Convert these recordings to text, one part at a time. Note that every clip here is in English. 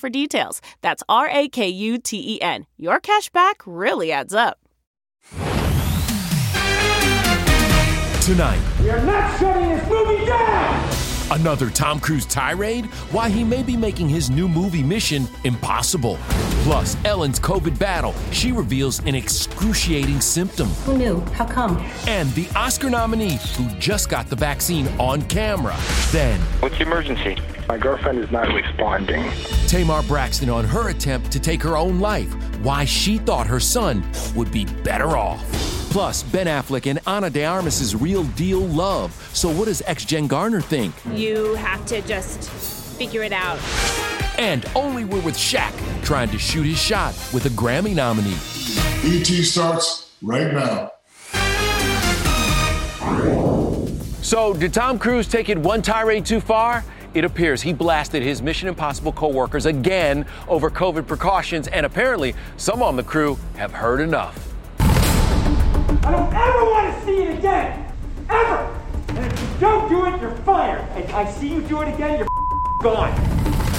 for details. That's R A K U T E N. Your cash back really adds up. Tonight, We are not shutting this movie down! Another Tom Cruise tirade? Why he may be making his new movie mission impossible. Plus, Ellen's COVID battle. She reveals an excruciating symptom. Who knew? How come? And the Oscar nominee who just got the vaccine on camera. Then, What's the emergency? My girlfriend is not responding. Tamar Braxton on her attempt to take her own life. Why she thought her son would be better off. Plus, Ben Affleck and Ana de Armas' real deal love. So, what does ex Jen Garner think? You have to just figure it out. And only we're with Shaq trying to shoot his shot with a Grammy nominee. ET starts right now. So, did Tom Cruise take it one tirade too far? It appears he blasted his Mission Impossible co workers again over COVID precautions, and apparently some on the crew have heard enough. I don't ever want to see it again! Ever! And if you don't do it, you're fired! And I see you do it again, you're gone!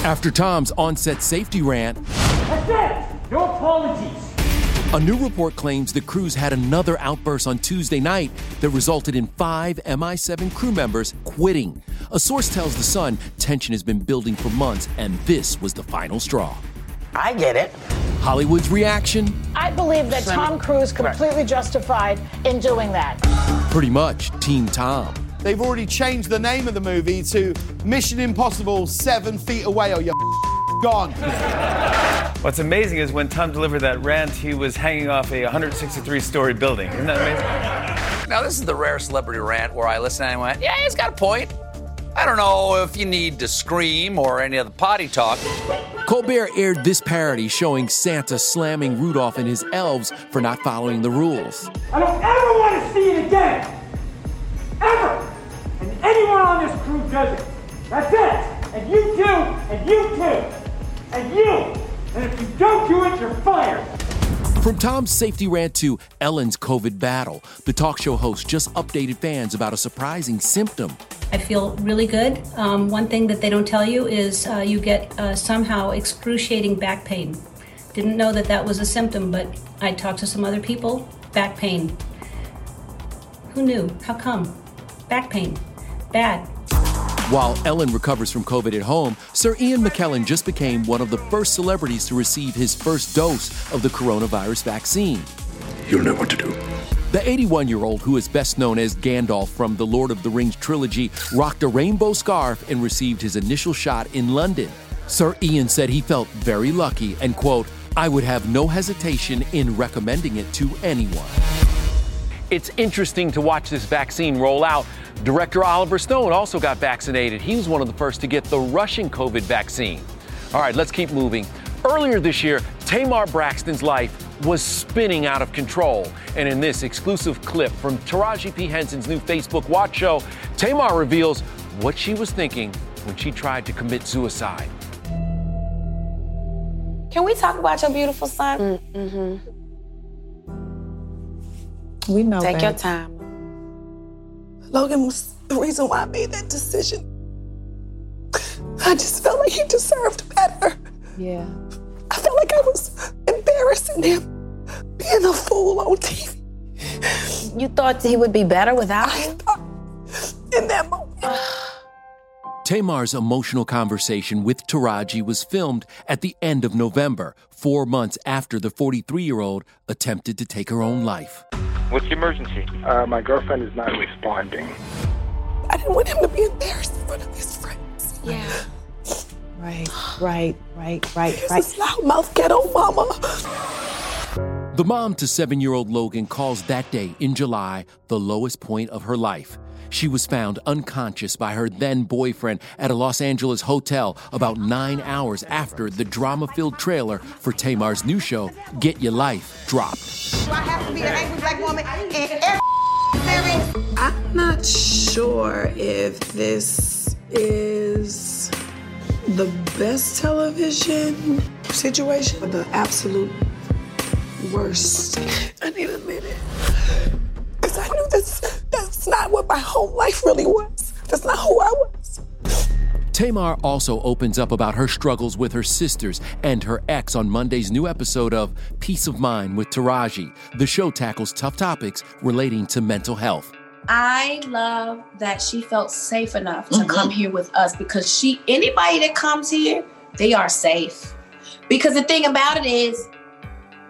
After Tom's onset safety rant, That's it! No apologies! a new report claims the crews had another outburst on Tuesday night that resulted in five MI7 crew members quitting. A source tells The Sun tension has been building for months, and this was the final straw. I get it. Hollywood's reaction? I believe that Tom Cruise completely justified in doing that. Pretty much Team Tom. They've already changed the name of the movie to Mission Impossible Seven Feet Away or you're gone. What's amazing is when Tom delivered that rant, he was hanging off a 163 story building. Isn't that amazing? Now, this is the rare celebrity rant where I listen and went, yeah, he's got a point. I don't know if you need to scream or any of the potty talk. Colbert aired this parody showing Santa slamming Rudolph and his elves for not following the rules. I don't ever want to see it again! Ever! And anyone on this crew does it! That's it! And you too! And you too! And you! And if you don't do it, you're fired! From Tom's safety rant to Ellen's COVID battle, the talk show host just updated fans about a surprising symptom. I feel really good. Um, one thing that they don't tell you is uh, you get uh, somehow excruciating back pain. Didn't know that that was a symptom, but I talked to some other people. Back pain. Who knew? How come? Back pain. Bad. While Ellen recovers from COVID at home, Sir Ian McKellen just became one of the first celebrities to receive his first dose of the coronavirus vaccine. You'll know what to do. The 81 year old, who is best known as Gandalf from the Lord of the Rings trilogy, rocked a rainbow scarf and received his initial shot in London. Sir Ian said he felt very lucky and, quote, I would have no hesitation in recommending it to anyone. It's interesting to watch this vaccine roll out. Director Oliver Stone also got vaccinated. He was one of the first to get the Russian COVID vaccine. All right, let's keep moving. Earlier this year, Tamar Braxton's life was spinning out of control. And in this exclusive clip from Taraji P. Henson's new Facebook Watch show, Tamar reveals what she was thinking when she tried to commit suicide. Can we talk about your beautiful son? Mm-hmm. We know. Take babe. your time. Logan was the reason why I made that decision. I just felt like he deserved better. Yeah. I felt like I was embarrassing him, being a fool on TV. You thought he would be better without you? In that moment. Tamar's emotional conversation with Taraji was filmed at the end of November, four months after the 43 year old attempted to take her own life. What's the emergency? Uh, my girlfriend is not responding. I didn't want him to be embarrassed in front of his friends. Yeah. Right, right, right, right, right. This loudmouth ghetto mama. The mom to seven year old Logan calls that day in July the lowest point of her life. She was found unconscious by her then boyfriend at a Los Angeles hotel about nine hours after the drama filled trailer for Tamar's new show, Get Your Life, dropped. Do I have to be an angry black woman in every series? I'm not sure if this is the best television situation or the absolute worst. I need a minute. Because I knew that's, that's not what my whole life really was. That's not who I was. Tamar also opens up about her struggles with her sisters and her ex on Monday's new episode of Peace of Mind with Taraji. The show tackles tough topics relating to mental health. I love that she felt safe enough to come mm-hmm. here with us because she anybody that comes here, they are safe. Because the thing about it is,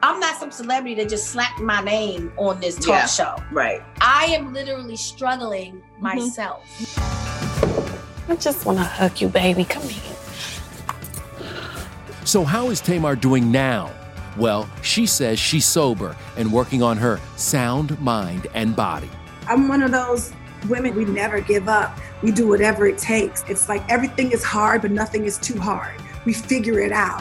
I'm not some celebrity that just slapped my name on this talk Yeah, show. Right. I am literally struggling mm-hmm. myself. I just want to hug you, baby. Come here. So, how is Tamar doing now? Well, she says she's sober and working on her sound mind and body. I'm one of those women, we never give up. We do whatever it takes. It's like everything is hard, but nothing is too hard. We figure it out.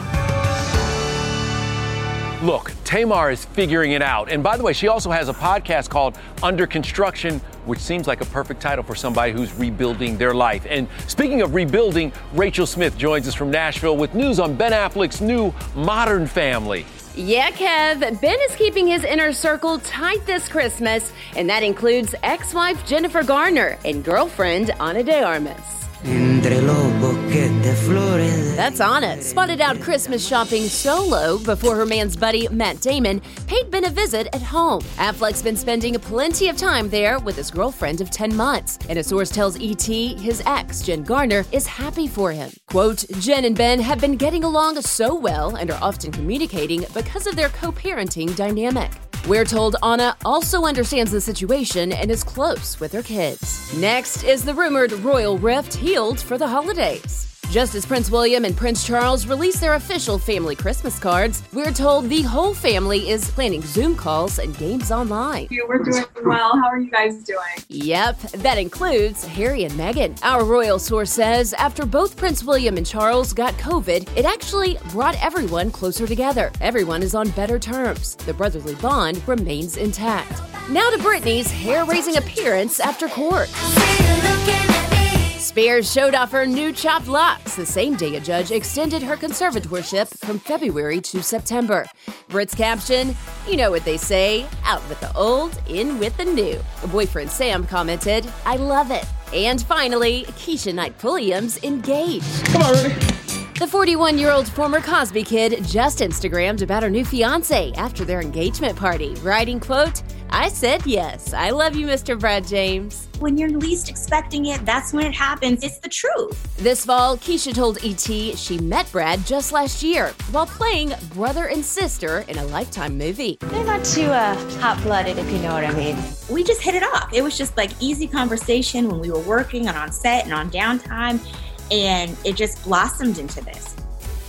Look, Tamar is figuring it out. And by the way, she also has a podcast called Under Construction, which seems like a perfect title for somebody who's rebuilding their life. And speaking of rebuilding, Rachel Smith joins us from Nashville with news on Ben Affleck's new Modern Family. Yeah, Kev, Ben is keeping his inner circle tight this Christmas, and that includes ex wife Jennifer Garner and girlfriend Ana de Armas. That's Anna, spotted out Christmas shopping solo before her man's buddy Matt Damon paid Ben a visit at home. Affleck's been spending plenty of time there with his girlfriend of 10 months, and a source tells ET his ex, Jen Garner, is happy for him. Quote, Jen and Ben have been getting along so well and are often communicating because of their co parenting dynamic. We're told Anna also understands the situation and is close with her kids. Next is the rumored royal rift healed for the holidays. Just as Prince William and Prince Charles release their official family Christmas cards, we're told the whole family is planning Zoom calls and games online. We're doing well. How are you guys doing? Yep, that includes Harry and Meghan. Our royal source says after both Prince William and Charles got COVID, it actually brought everyone closer together. Everyone is on better terms. The brotherly bond remains intact. Now to Britney's hair raising appearance after court. Spears showed off her new chopped locks the same day a judge extended her conservatorship from February to September. Brit's caption, you know what they say, out with the old, in with the new. Boyfriend Sam commented, I love it. And finally, Keshia Knight Pulliam's engaged. Come on, Rudy. The 41 year old former Cosby kid just Instagrammed about her new fiance after their engagement party, writing, quote, I said yes. I love you, Mr. Brad James. When you're least expecting it, that's when it happens. It's the truth. This fall, Keshia told ET she met Brad just last year while playing brother and sister in a Lifetime movie. They're not too uh, hot blooded, if you know what I mean. We just hit it off. It was just like easy conversation when we were working and on set and on downtime, and it just blossomed into this.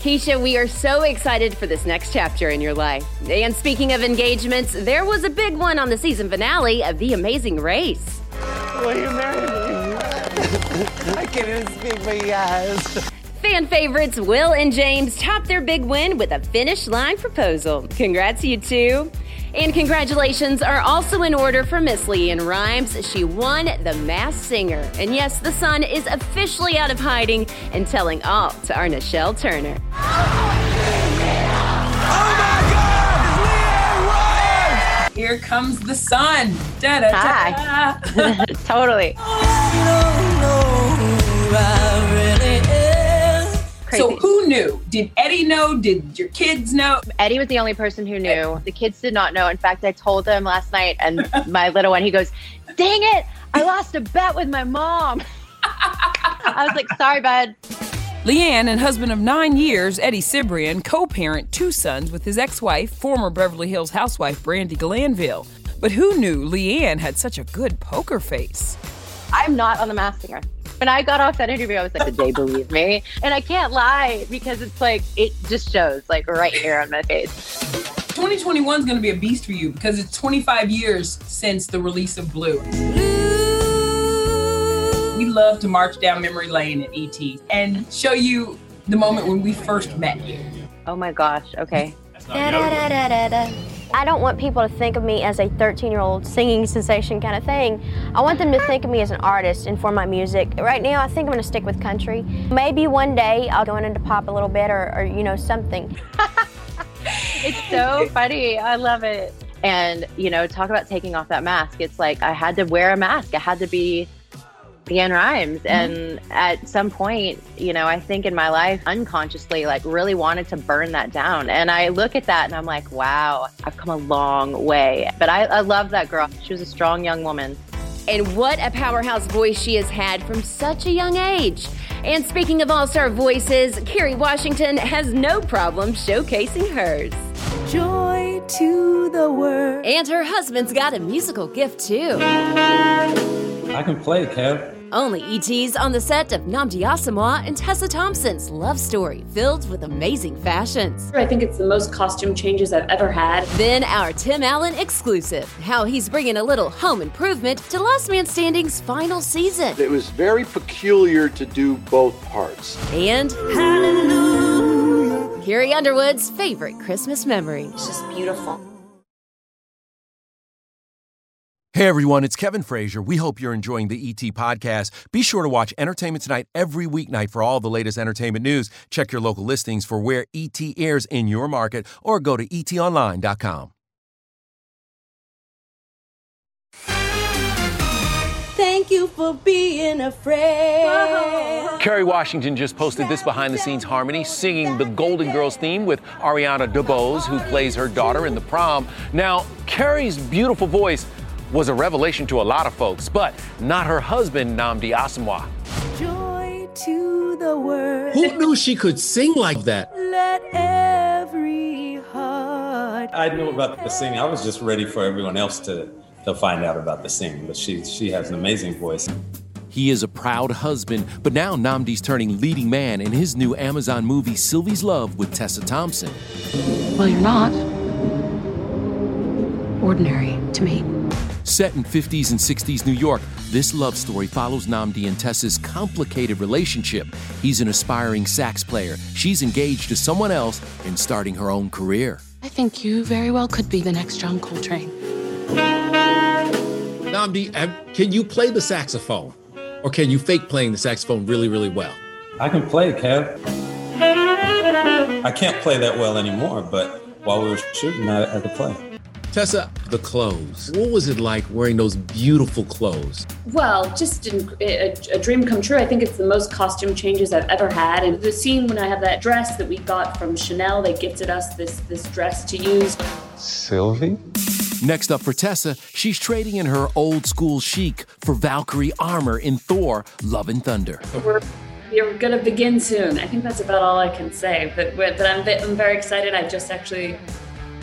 Keshia, we are so excited for this next chapter in your life. And speaking of engagements, there was a big one on the season finale of The Amazing Race. Will you marry me? I can't even speak my yes. Fan favorites Will and James topped their big win with a finish line proposal. Congrats, you two. And congratulations are also in order for Miss LeAnn Rimes. She won the Masked Singer. And yes, the sun is officially out of hiding and telling all to our Nichelle Turner. Oh Here comes the sun. Da, da, Hi. totally. Oh, So who knew? Did Eddie know? Did your kids know? Eddie was the only person who knew. The kids did not know. In fact, I told them last night, and my little one, he goes, "Dang it! I lost a bet with my mom." I was like, "Sorry, bud." LeAnn and husband of nine years, Eddie Cibrian, co parent two sons with his ex wife, former Beverly Hills housewife Brandi Glanville. But who knew LeAnn had such a good poker face? I'm not on the Masked Singer. When I got off that interview, I was like, did they believe me? And I can't lie because it's like, it just shows like right here on my face. 2021 is going to be a beast for you because it's 25 years since the release of Blue. We love to march down memory lane at ET and show you the moment when we first met you. Oh my gosh. Okay. I don't want people to think of me as a 13 year old singing sensation kind of thing. I want them to think of me as an artist and for my music. Right now, I think I'm going to stick with country. Maybe one day I'll go into pop a little bit or, or you know, something. it's so funny. I love it. And, you know, talk about taking off that mask. It's like I had to wear a mask. I had to be LeAnn Rimes. Mm-hmm. And at some point, you know, I think in my life, unconsciously, like really wanted to burn that down. And I look at that and I'm like, wow, I've come a long way. But I, I love that girl. She was a strong young woman. And what a powerhouse voice she has had from such a young age. And speaking of all star voices, Kerry Washington has no problem showcasing hers. Joy to the world. And her husband's got a musical gift too. I can play, Kev. Only ET's on the set of Nnamdi Asomugha and Tessa Thompson's love story filled with amazing fashions. I think it's the most costume changes I've ever had. Then our Tim Allen exclusive, how he's bringing a little home improvement to Last Man Standing's final season. It was very peculiar to do both parts. And Hallelujah. Carrie Underwood's favorite Christmas memory. It's just beautiful. Hey everyone, it's Kevin Frazier. We hope you're enjoying the ET podcast. Be sure to watch Entertainment Tonight every weeknight for all the latest entertainment news. Check your local listings for where ET airs in your market or go to etonline.com. Thank you for being a friend. Kerry Washington just posted this behind the scenes harmony singing the Golden Girls theme with Ariana DeBose, who plays her daughter in the prom. Now, Kerry's beautiful voice was a revelation to a lot of folks, but not her husband, Nnamdi Asomugha. Joy to the world. Who knew she could sing like that? Let every heart. I knew about the singing. I was just ready for everyone else to, to find out about the singing, but she, she has an amazing voice. He is a proud husband, but now Nnamdi's turning leading man in his new Amazon movie Sylvie's Love with Tessa Thompson. Well, you're not. Ordinary to me. Set in 50s and 60s New York, this love story follows Nnamdi and Tessa's complicated relationship. He's an aspiring sax player. She's engaged to someone else and starting her own career. I think you very well could be the next John Coltrane. Nnamdi, can you play the saxophone? Or can you fake playing the saxophone really, really well? I can play, it, Kev. I can't play that well anymore, but while we were shooting, I, I could play. Tessa, the clothes. What was it like wearing those beautiful clothes? Well, just an, a, a dream come true. I think it's the most costume changes I've ever had. And the scene when I have that dress that we got from Chanel, they gifted us this this dress to use. Sylvie? Next up for Tessa, she's trading in her old school chic for Valkyrie armor in Thor Love and Thunder. We're we're gonna begin soon. I think that's about all I can say. But but I'm, I'm very excited. I've just actually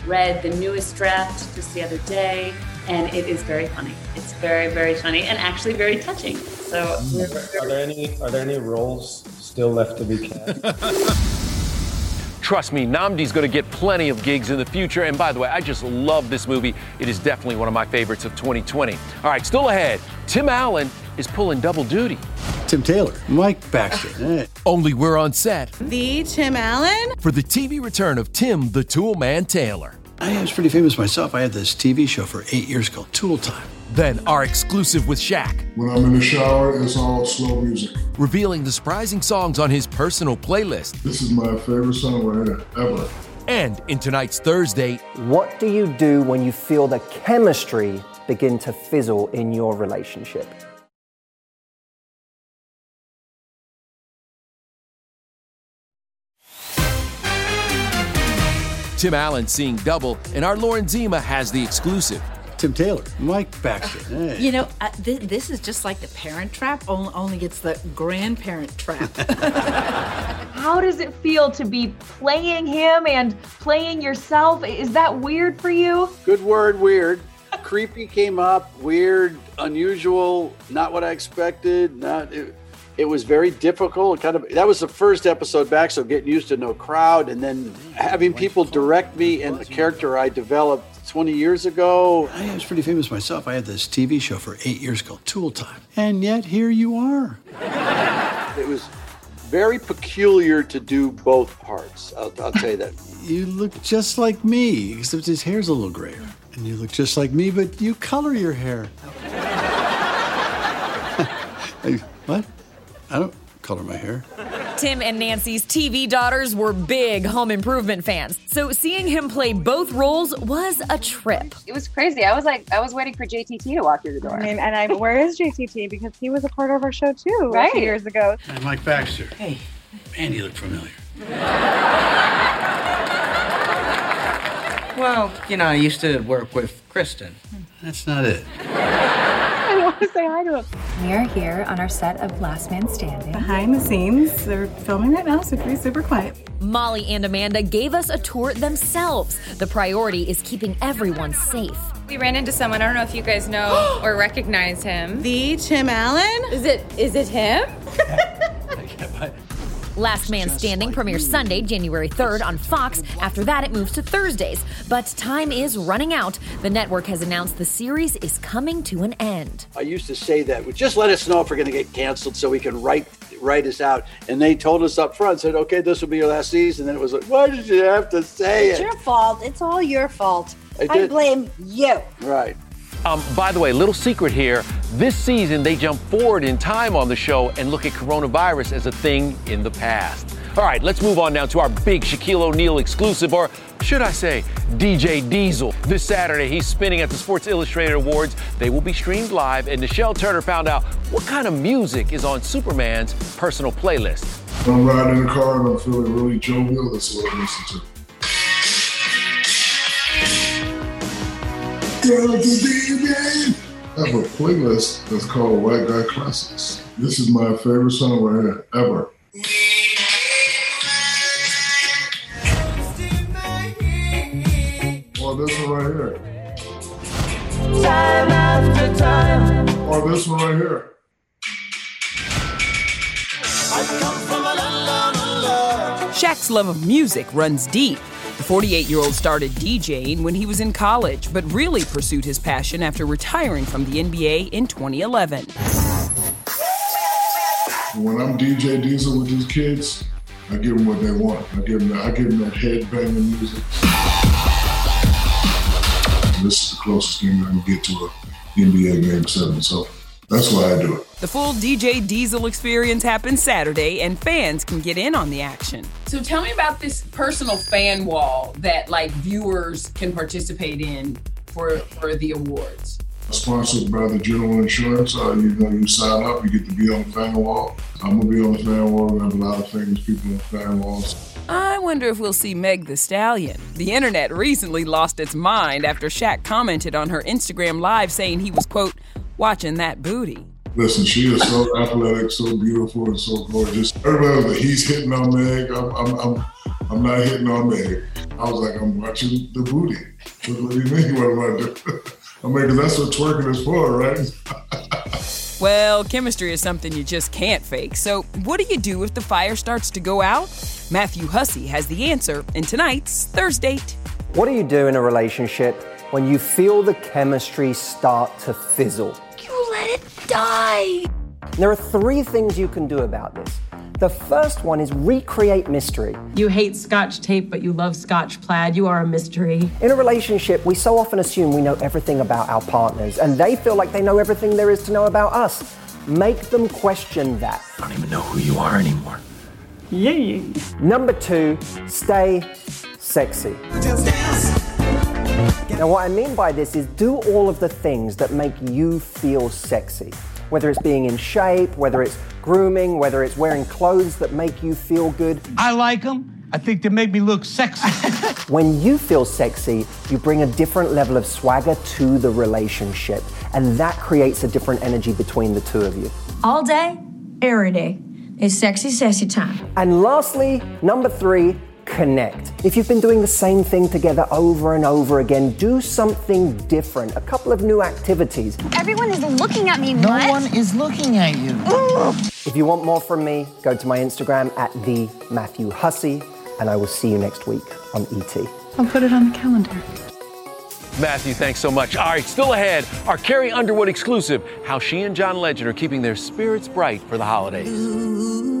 read the newest draft just the other day, and it is very funny. It's very very funny and actually very touching. So mm. Are there any are there any roles still left to be cast? Trust me, Nnamdi's going to get plenty of gigs in the future. And by the way, I just love this movie. It is definitely one of my favorites of 2020. All right, still ahead, Tim Allen is pulling double duty. Tim Taylor, Mike Baxter. Hey. Only we're on set The Tim Allen? for the TV return of Tim the Tool Man Taylor. I was pretty famous myself. I had this TV show for eight years called Tool Time. Then our exclusive with Shaq, When I'm in the shower, it's all slow music. revealing the surprising songs on his personal playlist. This is my favorite song right here, ever. And in tonight's Thursday, What do you do when you feel the chemistry begin to fizzle in your relationship? Tim Allen seeing double, and our Lauren Zima has the exclusive. Tim Taylor, Mike Baxter. Hey. You know, uh, th- this is just like the parent trap, only, only it's the grandparent trap. How does it feel to be playing him and playing yourself? Is that weird for you? Good word, weird. Creepy came up, weird, unusual, not what I expected. Not it, it was very difficult. Kind of that was the first episode back, so getting used to no crowd and then having people direct me and the character I developed 20 years ago. I was pretty famous myself. I had this TV show for eight years called Tool Time. And yet here you are. It was very peculiar to do both parts. I'll, I'll tell you that. You look just like me, except his hair's a little grayer. And you look just like me, but you color your hair. What? I don't color my hair. Tim and Nancy's TV daughters were big home improvement fans, so seeing him play both roles was a trip. It was crazy. I was like, I was waiting for JTT to walk through the door. I mean, and I, where is JTT? Because he was a part of our show too a Right. few years ago. Hi, Mike Baxter. Hey. Man, you look familiar. Well, you know, I used to work with Kristen. That's not it. I want to say hi to him. We are here on our set of Last Man Standing. Behind the scenes, they're filming right now, so be super quiet. Molly and Amanda gave us a tour themselves. The priority is keeping everyone safe. We ran into someone. I don't know if you guys know or recognize him. The Tim Allen? Is it? Is it him? Last Man Standing premieres Sunday, January 3rd on Fox. After that, it moves to Thursdays. But time is running out. The network has announced the series is coming to an end. I used to say that. Just let us know if we're going to get canceled so we can write write us out. And they told us up front, said, okay, this will be your last season. And then it was like, why did you have to say It's it? your fault. It's all your fault. I I blame you. Right. Um, by the way, little secret here. This season, they jump forward in time on the show and look at coronavirus as a thing in the past. All right, let's move on now to our big Shaquille O'Neal exclusive, or should I say, DJ Diesel. This Saturday, he's spinning at the Sports Illustrated Awards. They will be streamed live, and Nichelle Turner found out what kind of music is on Superman's personal playlist. I'm riding in the car and I'm feeling really jovial, that's what I listen to. I have a playlist that's called White Guy Classics. This is my favorite song right here, ever. Or this one right here. Time after time. Or this one right here. Shaq's love of music runs deep. The 48 year old started DJing when he was in college, but really pursued his passion after retiring from the NBA in 2011. When I'm DJ Diesel with these kids, I give them what they want. I give them, I give them that headbanging music. This is the closest thing I can get to a NBA Game Seven, so that's why I do it. The full DJ Diesel experience happens Saturday, and fans can get in on the action. So tell me about this personal fan wall that like viewers can participate in for for the awards? Sponsored by the General Insurance. Uh, you know, you sign up, you get to be on the fan wall. I'm gonna be on the fan wall. We have a lot of famous people on the fan walls. I wonder if we'll see Meg the Stallion. The internet recently lost its mind after Shaq commented on her Instagram live saying he was quote watching that booty. Listen, she is so athletic, so beautiful, and so gorgeous. Everybody was like, he's hitting on Meg. I'm, I'm, I'm, I'm not hitting on Meg. I was like, I'm watching the booty. What, what do you mean? What am I doing? I mean, because that's what twerking is for, right? Well, chemistry is something you just can't fake. So, what do you do if the fire starts to go out? Matthew Hussey has the answer in tonight's Thursday. What do you do in a relationship when you feel the chemistry start to fizzle? You let it die. There are three things you can do about this. The first one is recreate mystery. You hate scotch tape, but you love scotch plaid. You are a mystery. In a relationship, we so often assume we know everything about our partners, and they feel like they know everything there is to know about us. Make them question that. I don't even know who you are anymore. Yay! Number two, stay sexy. Now, what I mean by this is do all of the things that make you feel sexy. Whether it's being in shape, whether it's grooming, whether it's wearing clothes that make you feel good. I like them. I think they make me look sexy. When you feel sexy, you bring a different level of swagger to the relationship, and that creates a different energy between the two of you. All day, every day. It's sexy, sexy time. And lastly, number three, connect. If you've been doing the same thing together over and over again, do something different, a couple of new activities. Everyone is looking at me. No what? one is looking at you. If you want more from me, go to my Instagram at the Matthew Hussey, and I will see you next week on ET. I'll put it on the calendar. Matthew, thanks so much. All right, still ahead, our Carrie Underwood exclusive how she and John Legend are keeping their spirits bright for the holidays.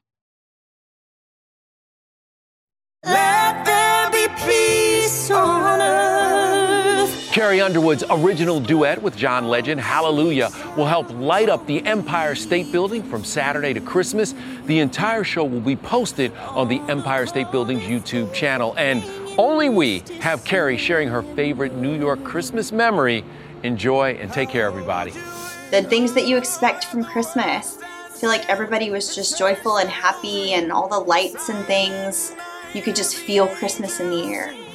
Carrie Underwood's original duet with John Legend, Hallelujah, will help light up the Empire State Building from Saturday to Christmas. The entire show will be posted on the Empire State Building's YouTube channel. And only we have Carrie sharing her favorite New York Christmas memory. Enjoy and take care, everybody. the things that you expect from Christmas. I feel like everybody was just joyful and happy, and all the lights and things. You could just feel Christmas in the air.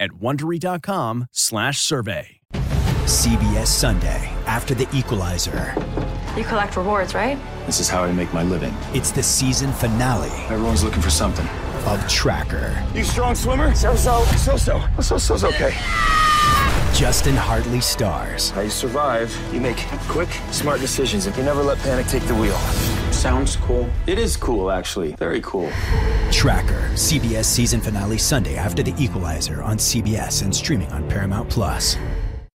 at wondery.com/survey. CBS Sunday after the equalizer. You collect rewards, right? This is how I make my living. It's the season finale. Everyone's looking for something. Of Tracker. You strong swimmer? So so. So so. So so's okay. Justin Hartley stars. How you survive, you make quick, smart decisions, and you never let panic take the wheel. Sounds cool. It is cool, actually. Very cool. Tracker. CBS season finale Sunday after the equalizer on CBS and streaming on Paramount Plus.